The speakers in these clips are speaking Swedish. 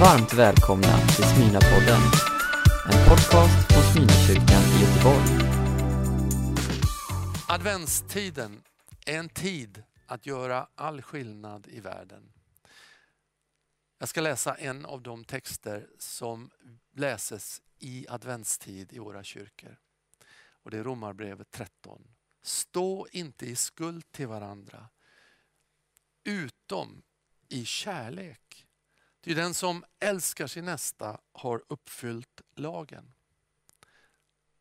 Varmt välkomna till Smyrnapodden, en podcast från Smyrnakyrkan i Göteborg. Adventstiden är en tid att göra all skillnad i världen. Jag ska läsa en av de texter som läses i adventstid i våra kyrkor. Och Det är Romarbrevet 13. Stå inte i skuld till varandra, utom i kärlek. Ty den som älskar sin nästa har uppfyllt lagen.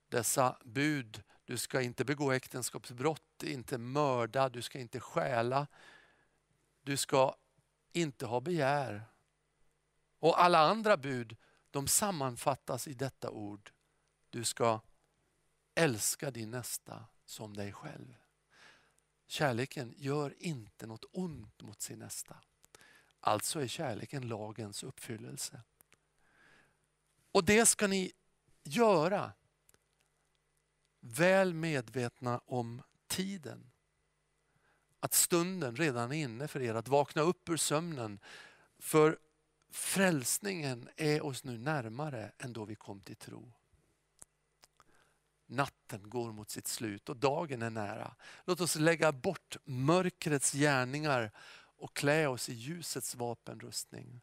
Dessa bud, du ska inte begå äktenskapsbrott, inte mörda, du ska inte stjäla, du ska inte ha begär. Och alla andra bud, de sammanfattas i detta ord. Du ska älska din nästa som dig själv. Kärleken gör inte något ont mot sin nästa. Alltså är kärleken lagens uppfyllelse. Och det ska ni göra väl medvetna om tiden. Att stunden redan är inne för er att vakna upp ur sömnen. För frälsningen är oss nu närmare än då vi kom till tro. Natten går mot sitt slut och dagen är nära. Låt oss lägga bort mörkrets gärningar och klä oss i ljusets vapenrustning.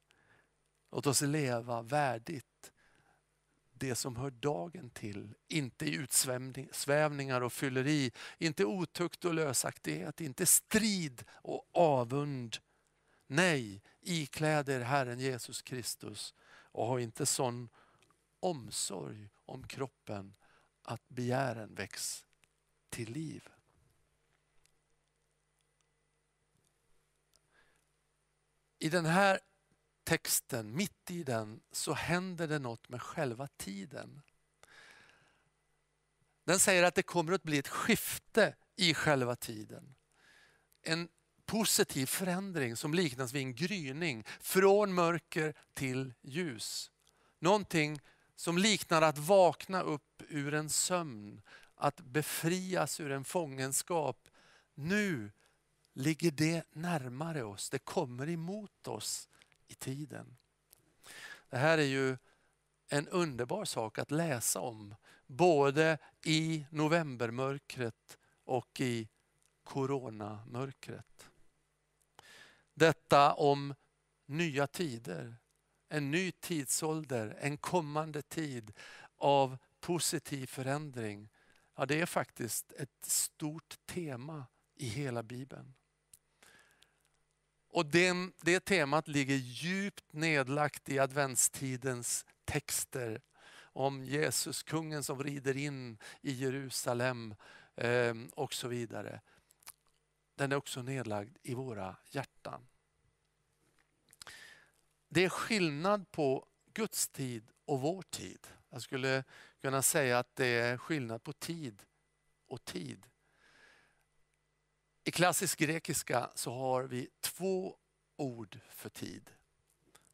Låt oss leva värdigt det som hör dagen till. Inte i utsvävningar och fylleri, inte otukt och lösaktighet, inte strid och avund. Nej, ikläd er Herren Jesus Kristus och ha inte sån omsorg om kroppen att begären väcks till liv. I den här texten, mitt i den, så händer det något med själva tiden. Den säger att det kommer att bli ett skifte i själva tiden. En positiv förändring som liknas vid en gryning från mörker till ljus. Någonting som liknar att vakna upp ur en sömn, att befrias ur en fångenskap. Nu ligger det närmare oss, det kommer emot oss i tiden. Det här är ju en underbar sak att läsa om, både i novembermörkret och i coronamörkret. Detta om nya tider, en ny tidsålder, en kommande tid av positiv förändring. Ja, det är faktiskt ett stort tema i hela Bibeln. Och det, det temat ligger djupt nedlagt i adventstidens texter om Jesus, kungen som rider in i Jerusalem eh, och så vidare. Den är också nedlagd i våra hjärtan. Det är skillnad på Guds tid och vår tid. Jag skulle kunna säga att det är skillnad på tid och tid. I klassisk grekiska så har vi två ord för tid.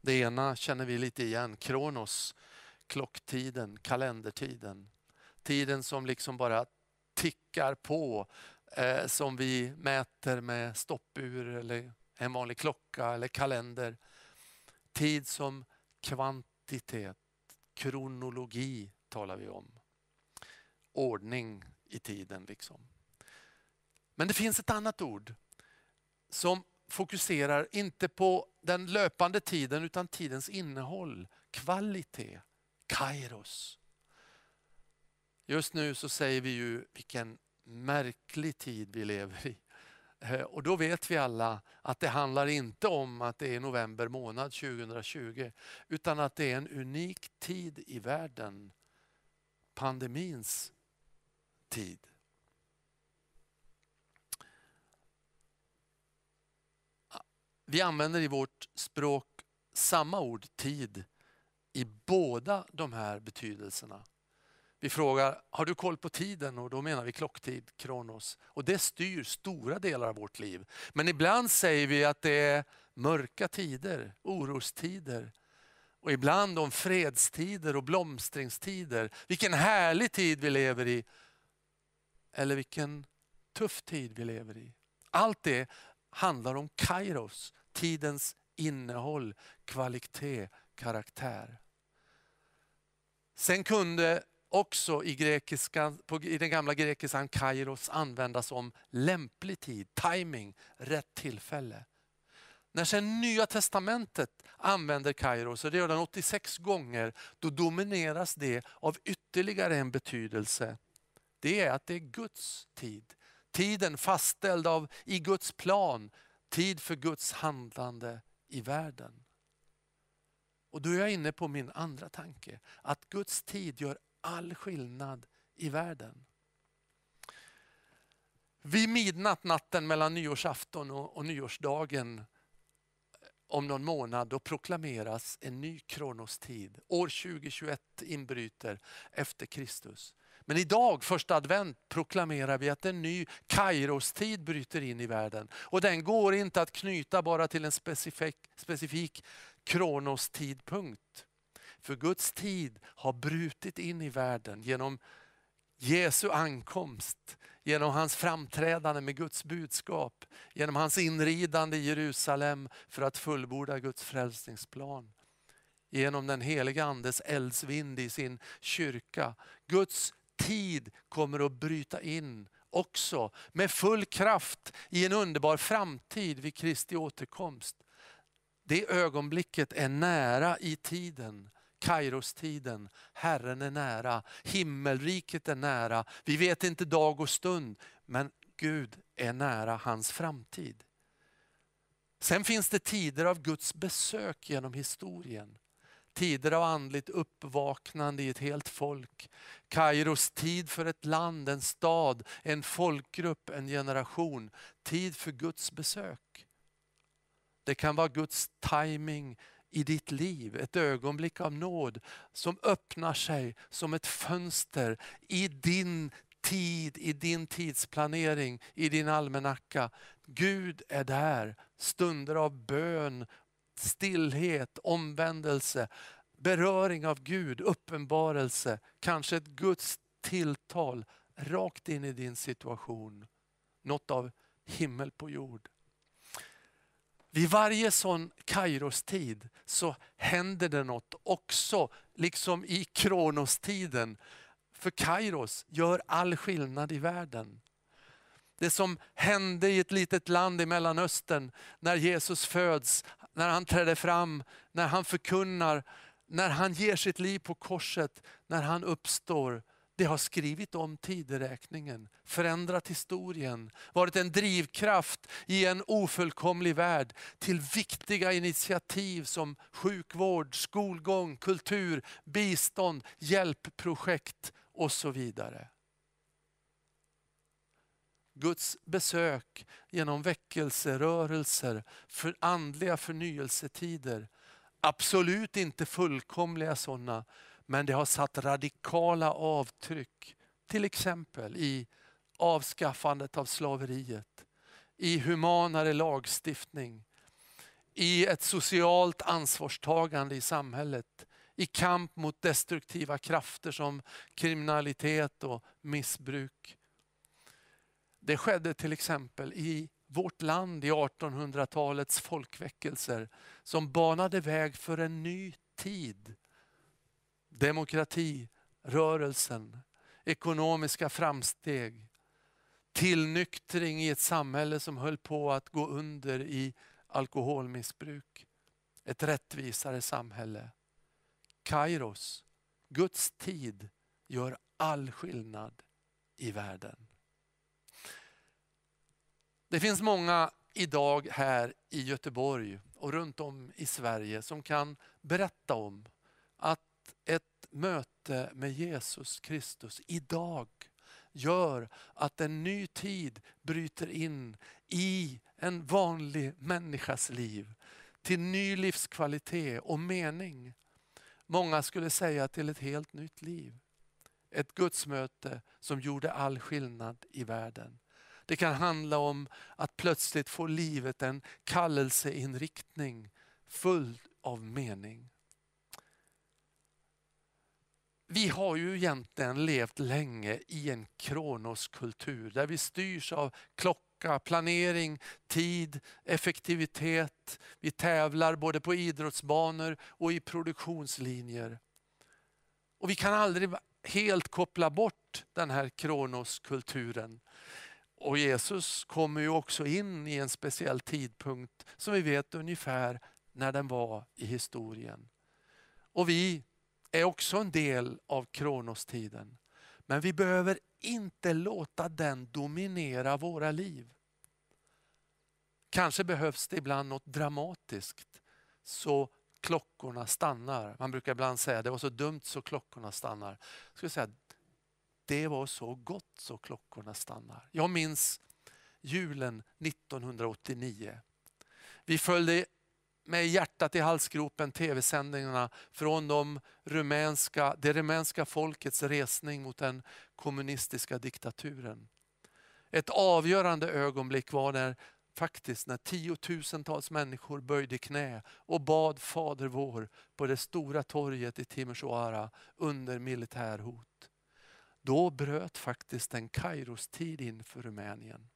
Det ena känner vi lite igen, kronos, klocktiden, kalendertiden. Tiden som liksom bara tickar på, eh, som vi mäter med stoppur eller en vanlig klocka eller kalender. Tid som kvantitet, kronologi talar vi om. Ordning i tiden liksom. Men det finns ett annat ord som fokuserar inte på den löpande tiden utan tidens innehåll, kvalitet, kairos. Just nu så säger vi ju vilken märklig tid vi lever i. Eh, och då vet vi alla att det handlar inte om att det är november månad 2020 utan att det är en unik tid i världen. Pandemins tid. Vi använder i vårt språk samma ord tid i båda de här betydelserna. Vi frågar, har du koll på tiden? Och då menar vi klocktid, kronos. Och det styr stora delar av vårt liv. Men ibland säger vi att det är mörka tider, orostider. Och ibland om fredstider och blomstringstider. Vilken härlig tid vi lever i. Eller vilken tuff tid vi lever i. Allt det handlar om kairos, tidens innehåll, kvalitet, karaktär. Sen kunde också i, grekiska, i den gamla grekiskan kairos användas om lämplig tid, timing, rätt tillfälle. När sen Nya Testamentet använder kairos, och det gör den 86 gånger, då domineras det av ytterligare en betydelse. Det är att det är Guds tid. Tiden fastställd av, i Guds plan, tid för Guds handlande i världen. Och då är jag inne på min andra tanke, att Guds tid gör all skillnad i världen. Vid midnatt natten mellan nyårsafton och, och nyårsdagen om någon månad då proklameras en ny kronostid. År 2021 inbryter efter Kristus. Men idag, första advent, proklamerar vi att en ny kairostid bryter in i världen. Och den går inte att knyta bara till en specifik, specifik kronostidpunkt. För Guds tid har brutit in i världen genom Jesu ankomst, genom hans framträdande med Guds budskap, genom hans inridande i Jerusalem för att fullborda Guds frälsningsplan. Genom den heliga Andes eldsvind i sin kyrka. Guds tid kommer att bryta in också med full kraft i en underbar framtid vid Kristi återkomst. Det ögonblicket är nära i tiden. Kairostiden, Herren är nära, himmelriket är nära. Vi vet inte dag och stund, men Gud är nära hans framtid. Sen finns det tider av Guds besök genom historien. Tider av andligt uppvaknande i ett helt folk. Kairos tid för ett land, en stad, en folkgrupp, en generation. Tid för Guds besök. Det kan vara Guds timing i ditt liv, ett ögonblick av nåd som öppnar sig som ett fönster i din tid, i din tidsplanering, i din almanacka. Gud är där, stunder av bön, stillhet, omvändelse, beröring av Gud, uppenbarelse, kanske ett Guds tilltal rakt in i din situation. Något av himmel på jord. Vid varje sån kairostid så händer det något också, liksom i kronostiden. För kairos gör all skillnad i världen. Det som hände i ett litet land i Mellanöstern när Jesus föds, när han träder fram, när han förkunnar, när han ger sitt liv på korset, när han uppstår det har skrivit om tideräkningen, förändrat historien, varit en drivkraft i en ofullkomlig värld till viktiga initiativ som sjukvård, skolgång, kultur, bistånd, hjälpprojekt och så vidare. Guds besök genom väckelserörelser, för andliga förnyelsetider. Absolut inte fullkomliga sådana, men det har satt radikala avtryck. Till exempel i avskaffandet av slaveriet, i humanare lagstiftning, i ett socialt ansvarstagande i samhället, i kamp mot destruktiva krafter som kriminalitet och missbruk. Det skedde till exempel i vårt land i 1800-talets folkväckelser som banade väg för en ny tid demokrati, rörelsen, ekonomiska framsteg, tillnyktring i ett samhälle som höll på att gå under i alkoholmissbruk. Ett rättvisare samhälle. Kairos, Guds tid, gör all skillnad i världen. Det finns många idag här i Göteborg och runt om i Sverige som kan berätta om att ett möte med Jesus Kristus idag gör att en ny tid bryter in i en vanlig människas liv. Till ny livskvalitet och mening. Många skulle säga till ett helt nytt liv. Ett gudsmöte som gjorde all skillnad i världen. Det kan handla om att plötsligt få livet en kallelseinriktning full av mening. Vi har ju egentligen levt länge i en kronoskultur där vi styrs av klocka, planering, tid, effektivitet. Vi tävlar både på idrottsbanor och i produktionslinjer. Och vi kan aldrig helt koppla bort den här kronoskulturen. Och Jesus kommer ju också in i en speciell tidpunkt som vi vet ungefär när den var i historien. Och vi är också en del av kronostiden. Men vi behöver inte låta den dominera våra liv. Kanske behövs det ibland något dramatiskt så klockorna stannar. Man brukar ibland säga det var så dumt så klockorna stannar. Jag skulle säga det var så gott så klockorna stannar. Jag minns julen 1989. Vi följde med hjärtat i halsgropen tv-sändningarna från de rumänska, det rumänska folkets resning mot den kommunistiska diktaturen. Ett avgörande ögonblick var när faktiskt när tiotusentals människor böjde knä och bad Fader vår på det stora torget i Timisoara under militärhot. Då bröt faktiskt en Kairos-tid in för Rumänien.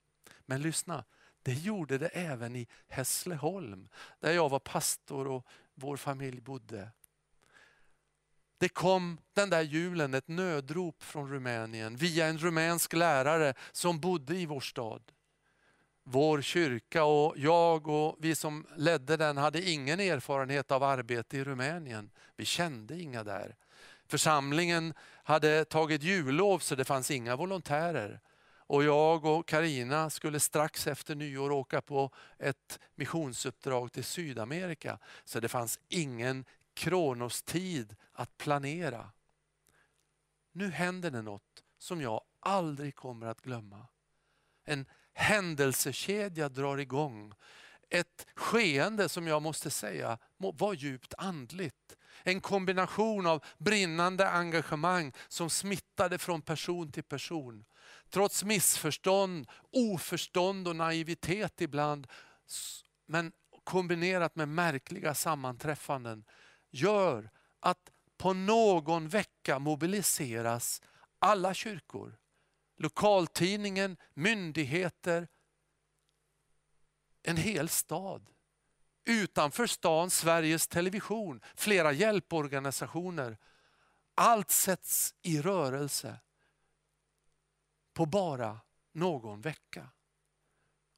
Men lyssna, det gjorde det även i Hässleholm där jag var pastor och vår familj bodde. Det kom den där julen ett nödrop från Rumänien via en rumänsk lärare som bodde i vår stad. Vår kyrka och jag och vi som ledde den hade ingen erfarenhet av arbete i Rumänien. Vi kände inga där. Församlingen hade tagit jullov så det fanns inga volontärer. Och jag och Karina skulle strax efter nyår åka på ett missionsuppdrag till Sydamerika. Så det fanns ingen kronostid att planera. Nu händer det något som jag aldrig kommer att glömma. En händelsekedja drar igång. Ett skeende som jag måste säga var djupt andligt. En kombination av brinnande engagemang som smittade från person till person. Trots missförstånd, oförstånd och naivitet ibland, men kombinerat med märkliga sammanträffanden, gör att på någon vecka mobiliseras alla kyrkor, lokaltidningen, myndigheter, en hel stad. Utanför stan Sveriges Television, flera hjälporganisationer. Allt sätts i rörelse på bara någon vecka.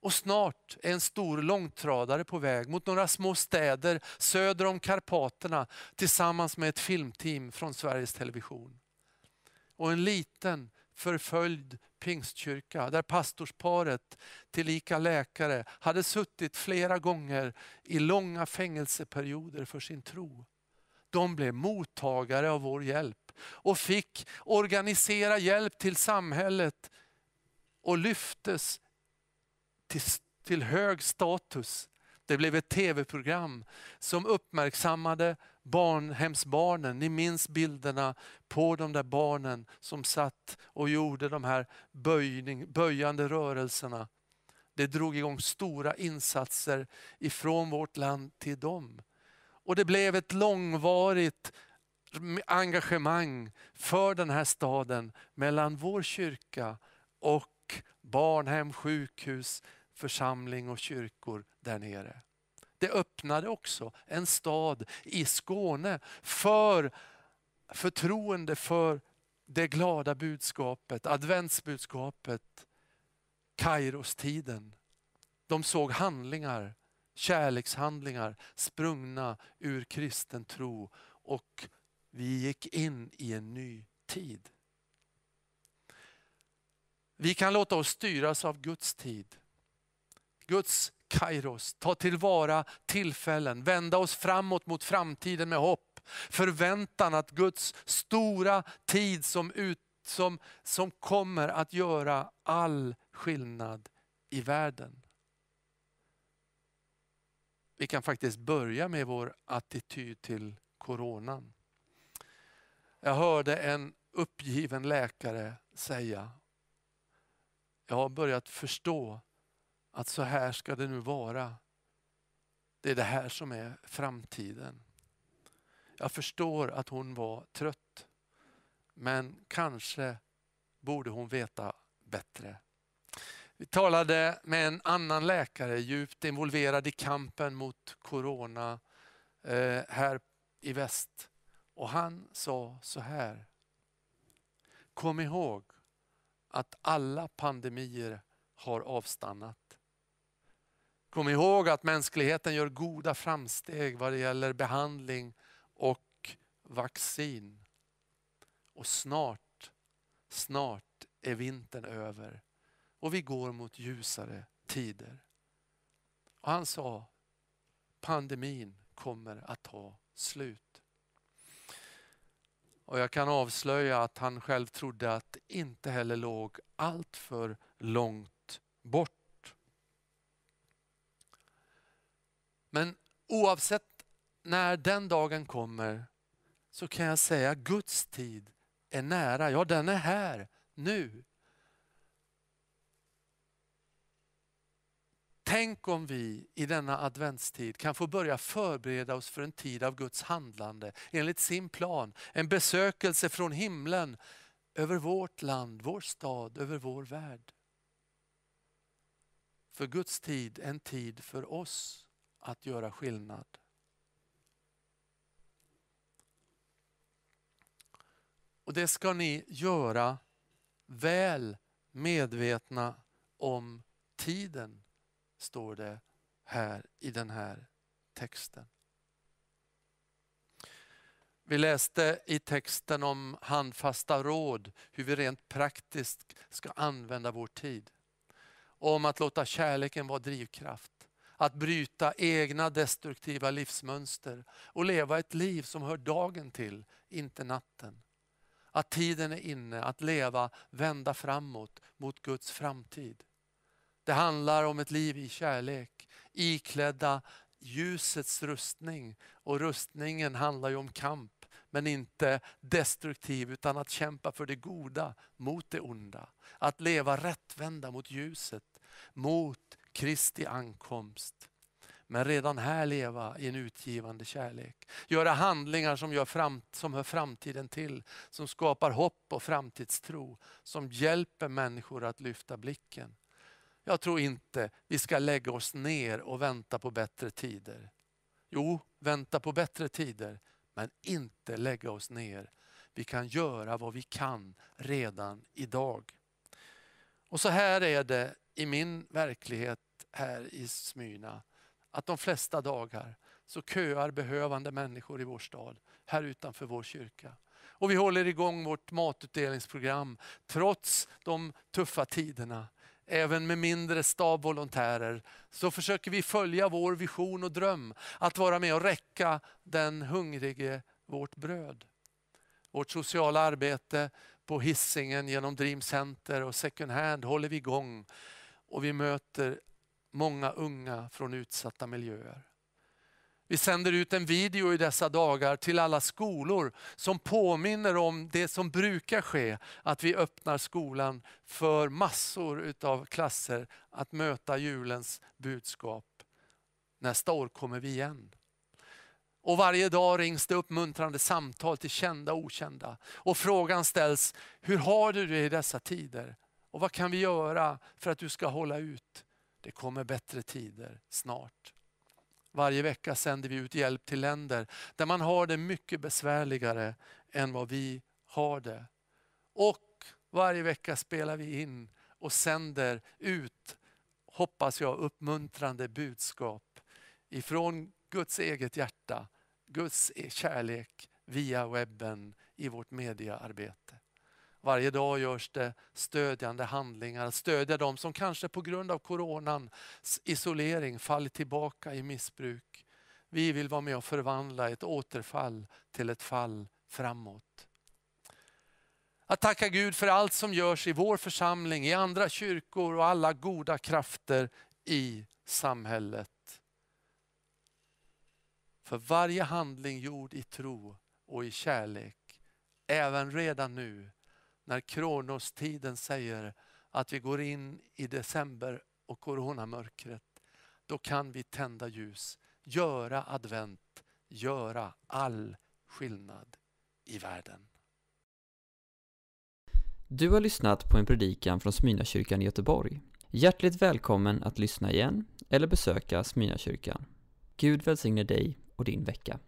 Och snart är en stor långtradare på väg mot några små städer söder om Karpaterna tillsammans med ett filmteam från Sveriges Television. Och en liten förföljd pingstkyrka där pastorsparet, tillika läkare, hade suttit flera gånger i långa fängelseperioder för sin tro. De blev mottagare av vår hjälp och fick organisera hjälp till samhället och lyftes till, till hög status. Det blev ett tv-program som uppmärksammade barnhemsbarnen. Ni minns bilderna på de där barnen som satt och gjorde de här böjning, böjande rörelserna. Det drog igång stora insatser ifrån vårt land till dem. Och det blev ett långvarigt engagemang för den här staden mellan vår kyrka och barnhem, sjukhus, församling och kyrkor där nere. Det öppnade också en stad i Skåne för förtroende för det glada budskapet, adventsbudskapet, Kairostiden. De såg handlingar, kärlekshandlingar sprungna ur kristen tro och vi gick in i en ny tid. Vi kan låta oss styras av Guds tid. Guds kairos, ta tillvara tillfällen, vända oss framåt mot framtiden med hopp. Förväntan att Guds stora tid som, ut, som, som kommer att göra all skillnad i världen. Vi kan faktiskt börja med vår attityd till coronan. Jag hörde en uppgiven läkare säga, jag har börjat förstå att så här ska det nu vara. Det är det här som är framtiden. Jag förstår att hon var trött. Men kanske borde hon veta bättre. Vi talade med en annan läkare djupt involverad i kampen mot corona eh, här i väst. Och han sa så här. Kom ihåg att alla pandemier har avstannat. Kom ihåg att mänskligheten gör goda framsteg vad det gäller behandling och vaccin. Och snart, snart är vintern över och vi går mot ljusare tider. Och han sa, pandemin kommer att ta slut. Och jag kan avslöja att han själv trodde att det inte heller låg allt för långt bort. Men oavsett när den dagen kommer så kan jag säga att Guds tid är nära. Ja, den är här nu. Tänk om vi i denna adventstid kan få börja förbereda oss för en tid av Guds handlande enligt sin plan. En besökelse från himlen över vårt land, vår stad, över vår värld. För Guds tid, en tid för oss att göra skillnad. Och det ska ni göra väl medvetna om tiden står det här i den här texten. Vi läste i texten om handfasta råd, hur vi rent praktiskt ska använda vår tid. Om att låta kärleken vara drivkraft. Att bryta egna destruktiva livsmönster och leva ett liv som hör dagen till, inte natten. Att tiden är inne att leva, vända framåt mot Guds framtid. Det handlar om ett liv i kärlek, iklädda ljusets rustning. Och rustningen handlar ju om kamp, men inte destruktiv utan att kämpa för det goda mot det onda. Att leva rättvända mot ljuset, mot Kristi ankomst. Men redan här leva i en utgivande kärlek. Göra handlingar som, gör fram, som hör framtiden till. Som skapar hopp och framtidstro. Som hjälper människor att lyfta blicken. Jag tror inte vi ska lägga oss ner och vänta på bättre tider. Jo, vänta på bättre tider, men inte lägga oss ner. Vi kan göra vad vi kan redan idag. Och så här är det i min verklighet här i Smyrna. Att de flesta dagar så köar behövande människor i vår stad, här utanför vår kyrka. Och vi håller igång vårt matutdelningsprogram trots de tuffa tiderna även med mindre stabvolontärer, så försöker vi följa vår vision och dröm. Att vara med och räcka den hungrige vårt bröd. Vårt sociala arbete på hissingen genom Dream Center och Second Hand håller vi igång. Och vi möter många unga från utsatta miljöer. Vi sänder ut en video i dessa dagar till alla skolor som påminner om det som brukar ske, att vi öppnar skolan för massor av klasser att möta julens budskap. Nästa år kommer vi igen. Och varje dag rings det uppmuntrande samtal till kända och okända. Och frågan ställs, hur har du det i dessa tider? Och vad kan vi göra för att du ska hålla ut? Det kommer bättre tider snart. Varje vecka sänder vi ut hjälp till länder där man har det mycket besvärligare än vad vi har det. Och varje vecka spelar vi in och sänder ut, hoppas jag, uppmuntrande budskap ifrån Guds eget hjärta, Guds kärlek via webben i vårt mediearbete. Varje dag görs det stödjande handlingar, att stödja dem som kanske på grund av coronans isolering fallit tillbaka i missbruk. Vi vill vara med och förvandla ett återfall till ett fall framåt. Att tacka Gud för allt som görs i vår församling, i andra kyrkor och alla goda krafter i samhället. För varje handling gjord i tro och i kärlek, även redan nu när Kronostiden säger att vi går in i december och coronamörkret, då kan vi tända ljus, göra advent, göra all skillnad i världen. Du har lyssnat på en predikan från Smyrnakyrkan i Göteborg. Hjärtligt välkommen att lyssna igen eller besöka Smyrnakyrkan. Gud välsigne dig och din vecka.